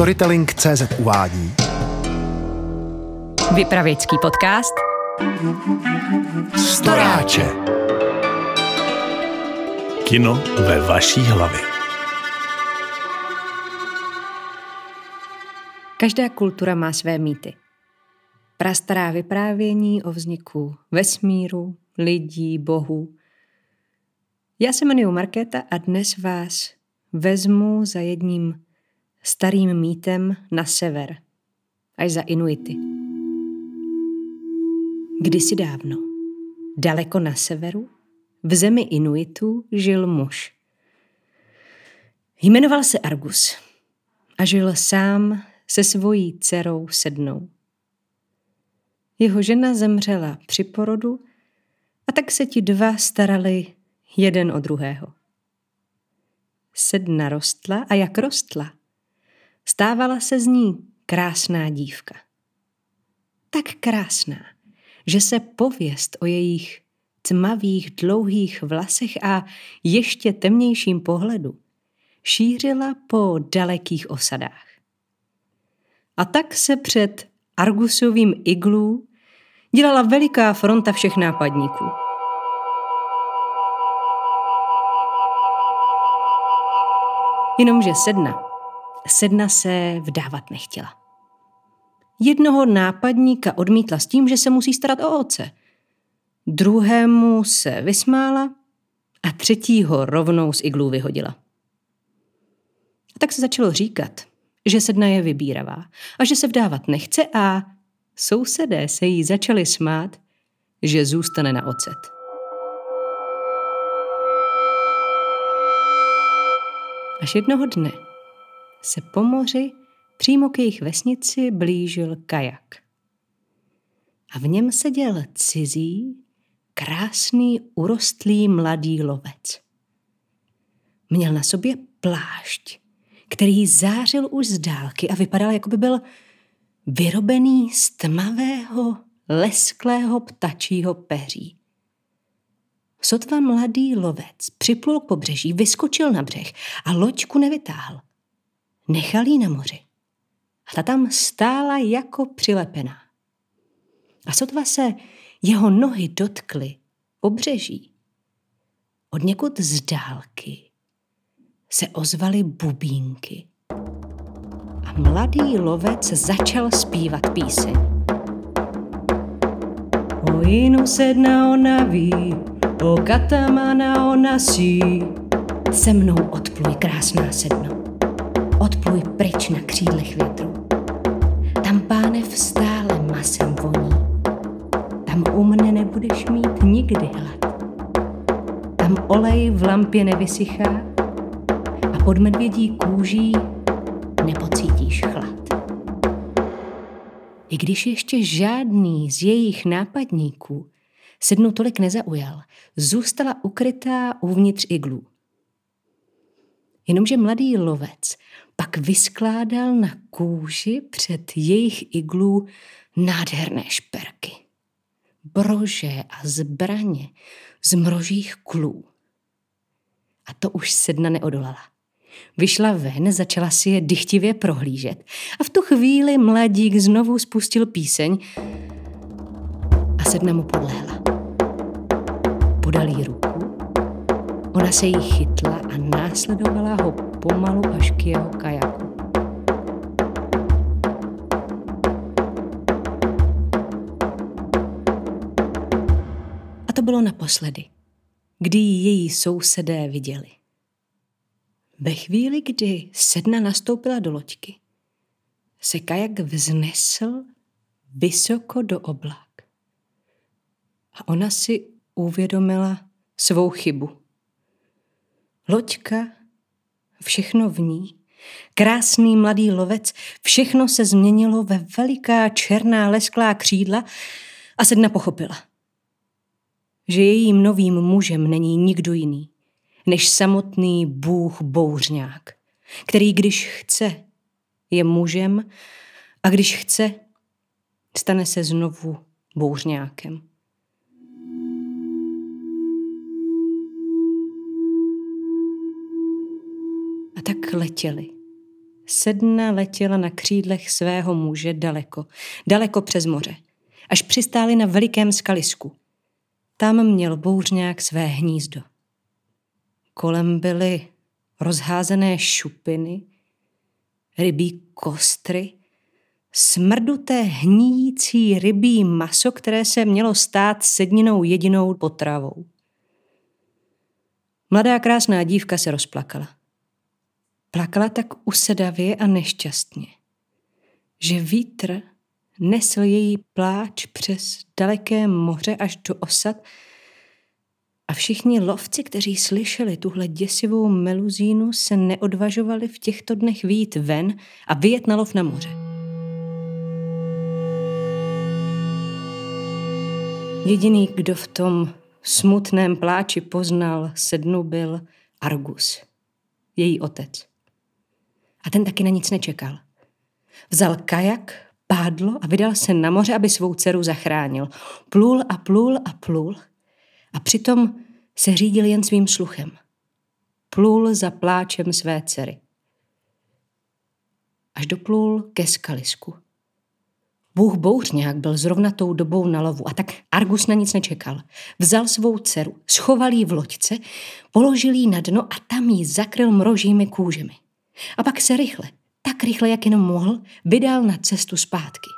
Storytelling.cz uvádí Vypravěčský podcast Storáče Kino ve vaší hlavě. Každá kultura má své mýty. Prastará vyprávění o vzniku vesmíru, lidí, bohů. Já se jmenuji Markéta a dnes vás vezmu za jedním starým mýtem na sever, až za Inuity. Kdysi dávno, daleko na severu, v zemi Inuitů žil muž. Jmenoval se Argus a žil sám se svojí dcerou Sednou. Jeho žena zemřela při porodu a tak se ti dva starali jeden o druhého. Sedna rostla a jak rostla, stávala se z ní krásná dívka. Tak krásná, že se pověst o jejich tmavých dlouhých vlasech a ještě temnějším pohledu šířila po dalekých osadách. A tak se před Argusovým iglů dělala veliká fronta všech nápadníků. Jenomže sedna, sedna se vdávat nechtěla. Jednoho nápadníka odmítla s tím, že se musí starat o oce. Druhému se vysmála a třetího rovnou z iglů vyhodila. A tak se začalo říkat, že sedna je vybíravá a že se vdávat nechce a sousedé se jí začali smát, že zůstane na ocet. Až jednoho dne se po moři přímo k jejich vesnici blížil kajak. A v něm seděl cizí, krásný, urostlý mladý lovec. Měl na sobě plášť, který zářil už z dálky a vypadal, jako by byl vyrobený z tmavého, lesklého ptačího peří. Sotva mladý lovec připlul k pobřeží, vyskočil na břeh a loďku nevytáhl. Nechal jí na moři. A ta tam stála jako přilepená. A sotva se jeho nohy dotkly pobřeží. Od někud z dálky se ozvaly bubínky. A mladý lovec začal zpívat píseň. O jinu sedna ona ví, o katamana ona sí. Se mnou odpluj, krásná sedno. Odpluj pryč na křídlech větru. Tam pánev stále masem voní. Tam u mne nebudeš mít nikdy hlad. Tam olej v lampě nevysychá a pod medvědí kůží nepocítíš chlad. I když ještě žádný z jejich nápadníků sednu tolik nezaujal, zůstala ukrytá uvnitř iglů. Jenomže mladý lovec pak vyskládal na kůži před jejich iglů nádherné šperky, brože a zbraně z mrožích klů. A to už sedna neodolala. Vyšla ven, začala si je dychtivě prohlížet a v tu chvíli mladík znovu spustil píseň a sedna mu podlehla. Podal jí ruku, ona se jí chytla a následovala ho pomalu až k jeho kajaku. A to bylo naposledy, kdy ji její sousedé viděli. Ve chvíli, kdy sedna nastoupila do loďky, se kajak vznesl vysoko do oblák. A ona si uvědomila svou chybu. Loďka, všechno v ní, krásný mladý lovec, všechno se změnilo ve veliká černá lesklá křídla a sedna pochopila, že jejím novým mužem není nikdo jiný, než samotný bůh bouřňák, který když chce, je mužem a když chce, stane se znovu bouřňákem. A tak letěli sedna letěla na křídlech svého muže daleko, daleko přes moře, až přistáli na velikém skalisku. Tam měl bouřňák své hnízdo. Kolem byly rozházené šupiny, rybí kostry, smrduté hníjící rybí maso, které se mělo stát sedninou jedinou potravou. Mladá krásná dívka se rozplakala. Plakala tak usedavě a nešťastně, že vítr nesl její pláč přes daleké moře až do osad a všichni lovci, kteří slyšeli tuhle děsivou meluzínu, se neodvažovali v těchto dnech výjít ven a vyjet na lov na moře. Jediný, kdo v tom smutném pláči poznal sednu, byl Argus, její otec. A ten taky na nic nečekal. Vzal kajak, pádlo a vydal se na moře, aby svou dceru zachránil. Plul a plul a plul a přitom se řídil jen svým sluchem. Plul za pláčem své dcery. Až doplul ke skalisku. Bůh bouřňák byl zrovna tou dobou na lovu a tak Argus na nic nečekal. Vzal svou dceru, schoval jí v loďce, položil jí na dno a tam jí zakryl mrožími kůžemi. A pak se rychle, tak rychle, jak jenom mohl, vydal na cestu zpátky.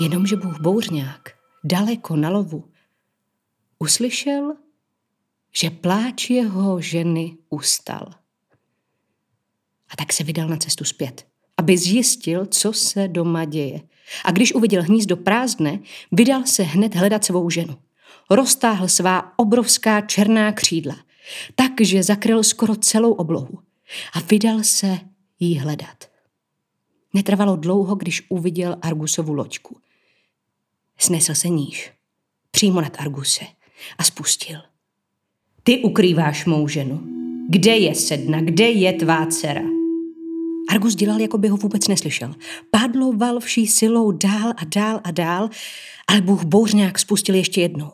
Jenomže Bůh bouřňák, daleko na lovu, uslyšel, že pláč jeho ženy ustal. A tak se vydal na cestu zpět, aby zjistil, co se doma děje. A když uviděl hnízdo prázdné, vydal se hned hledat svou ženu. Roztáhl svá obrovská černá křídla, takže zakryl skoro celou oblohu a vydal se jí hledat. Netrvalo dlouho, když uviděl Argusovu loďku. Snesl se níž, přímo nad Arguse a spustil – ty ukrýváš mou ženu. Kde je sedna, kde je tvá dcera? Argus dělal, jako by ho vůbec neslyšel. Padloval vší silou dál a dál a dál, ale Bůh bouřňák spustil ještě jednou.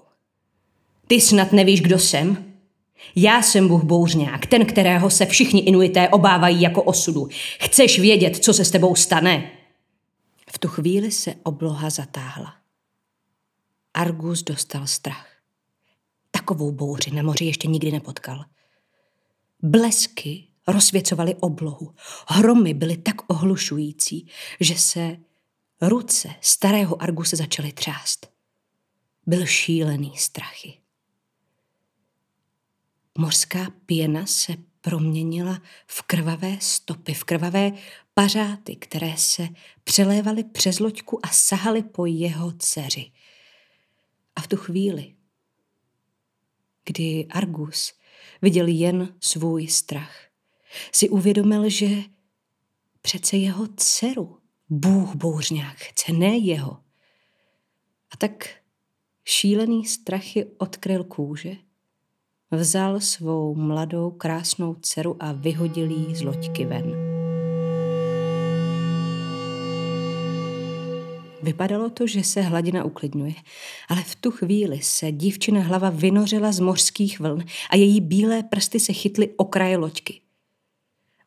Ty snad nevíš, kdo jsem? Já jsem Bůh bouřňák, ten, kterého se všichni inuité obávají jako osudu. Chceš vědět, co se s tebou stane? V tu chvíli se obloha zatáhla. Argus dostal strach. Takovou bouři na moři ještě nikdy nepotkal. Blesky rozsvěcovaly oblohu. Hromy byly tak ohlušující, že se ruce starého Arguse začaly třást. Byl šílený strachy. Mořská pěna se proměnila v krvavé stopy, v krvavé pařáty, které se přelévaly přes loďku a sahaly po jeho dceři. A v tu chvíli kdy Argus viděl jen svůj strach. Si uvědomil, že přece jeho dceru Bůh bouřňák chce, ne jeho. A tak šílený strachy odkryl kůže, vzal svou mladou krásnou dceru a vyhodil jí z loďky ven. Vypadalo to, že se hladina uklidňuje, ale v tu chvíli se dívčina hlava vynořila z mořských vln a její bílé prsty se chytly o kraje loďky.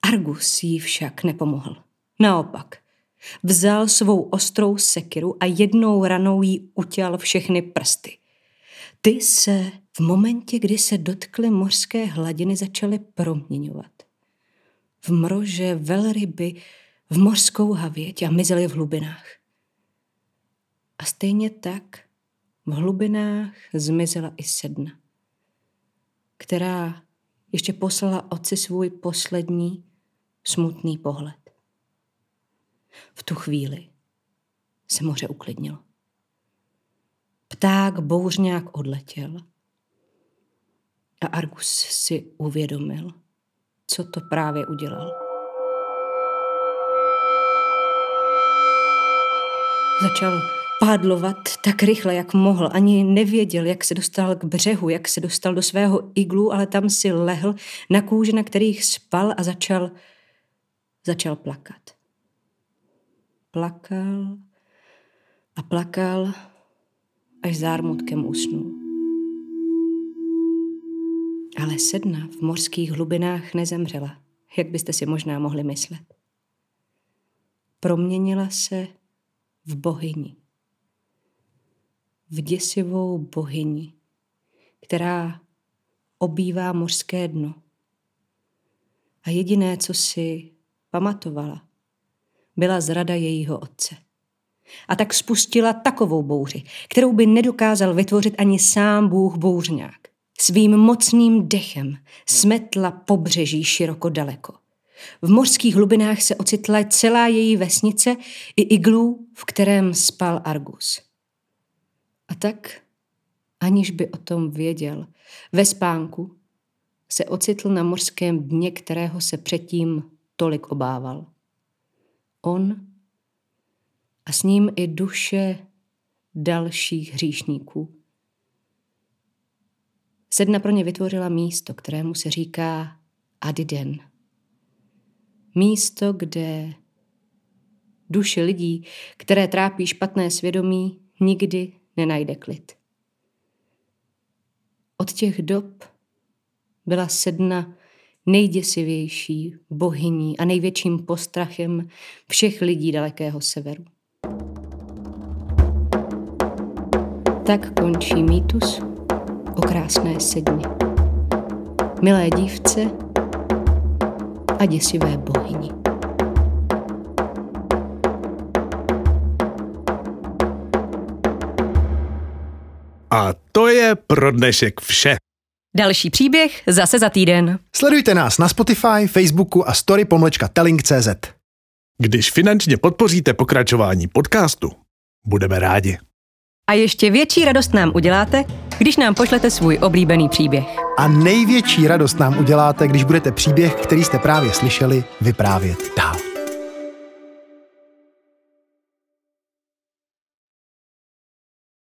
Argus jí však nepomohl. Naopak, vzal svou ostrou sekiru a jednou ranou jí utěl všechny prsty. Ty se v momentě, kdy se dotkly mořské hladiny, začaly proměňovat. V mrože, velryby, v mořskou havěť a mizely v hlubinách. A stejně tak v hlubinách zmizela i sedna, která ještě poslala otci svůj poslední smutný pohled. V tu chvíli se moře uklidnilo. Pták bouřňák odletěl a Argus si uvědomil, co to právě udělal. Začal pádlovat tak rychle, jak mohl. Ani nevěděl, jak se dostal k břehu, jak se dostal do svého iglu, ale tam si lehl na kůže, na kterých spal a začal, začal plakat. Plakal a plakal, až zármutkem usnul. Ale sedna v mořských hlubinách nezemřela, jak byste si možná mohli myslet. Proměnila se v bohyni. V děsivou bohyni, která obývá mořské dno. A jediné, co si pamatovala, byla zrada jejího otce. A tak spustila takovou bouři, kterou by nedokázal vytvořit ani sám Bůh bouřňák. Svým mocným dechem smetla pobřeží široko daleko. V mořských hlubinách se ocitla celá její vesnice i iglu, v kterém spal Argus. A tak, aniž by o tom věděl, ve spánku se ocitl na mořském dně, kterého se předtím tolik obával. On a s ním i duše dalších hříšníků. Sedna pro ně vytvořila místo, kterému se říká Adiden. Místo, kde duše lidí, které trápí špatné svědomí, nikdy nenajde klid. Od těch dob byla sedna nejděsivější bohyní a největším postrachem všech lidí dalekého severu. Tak končí mýtus o krásné sedně, milé dívce a děsivé bohyni. A to je pro dnešek vše. Další příběh zase za týden. Sledujte nás na Spotify, Facebooku a story pomlčka telling.cz. Když finančně podpoříte pokračování podcastu, budeme rádi. A ještě větší radost nám uděláte, když nám pošlete svůj oblíbený příběh. A největší radost nám uděláte, když budete příběh, který jste právě slyšeli, vyprávět dál.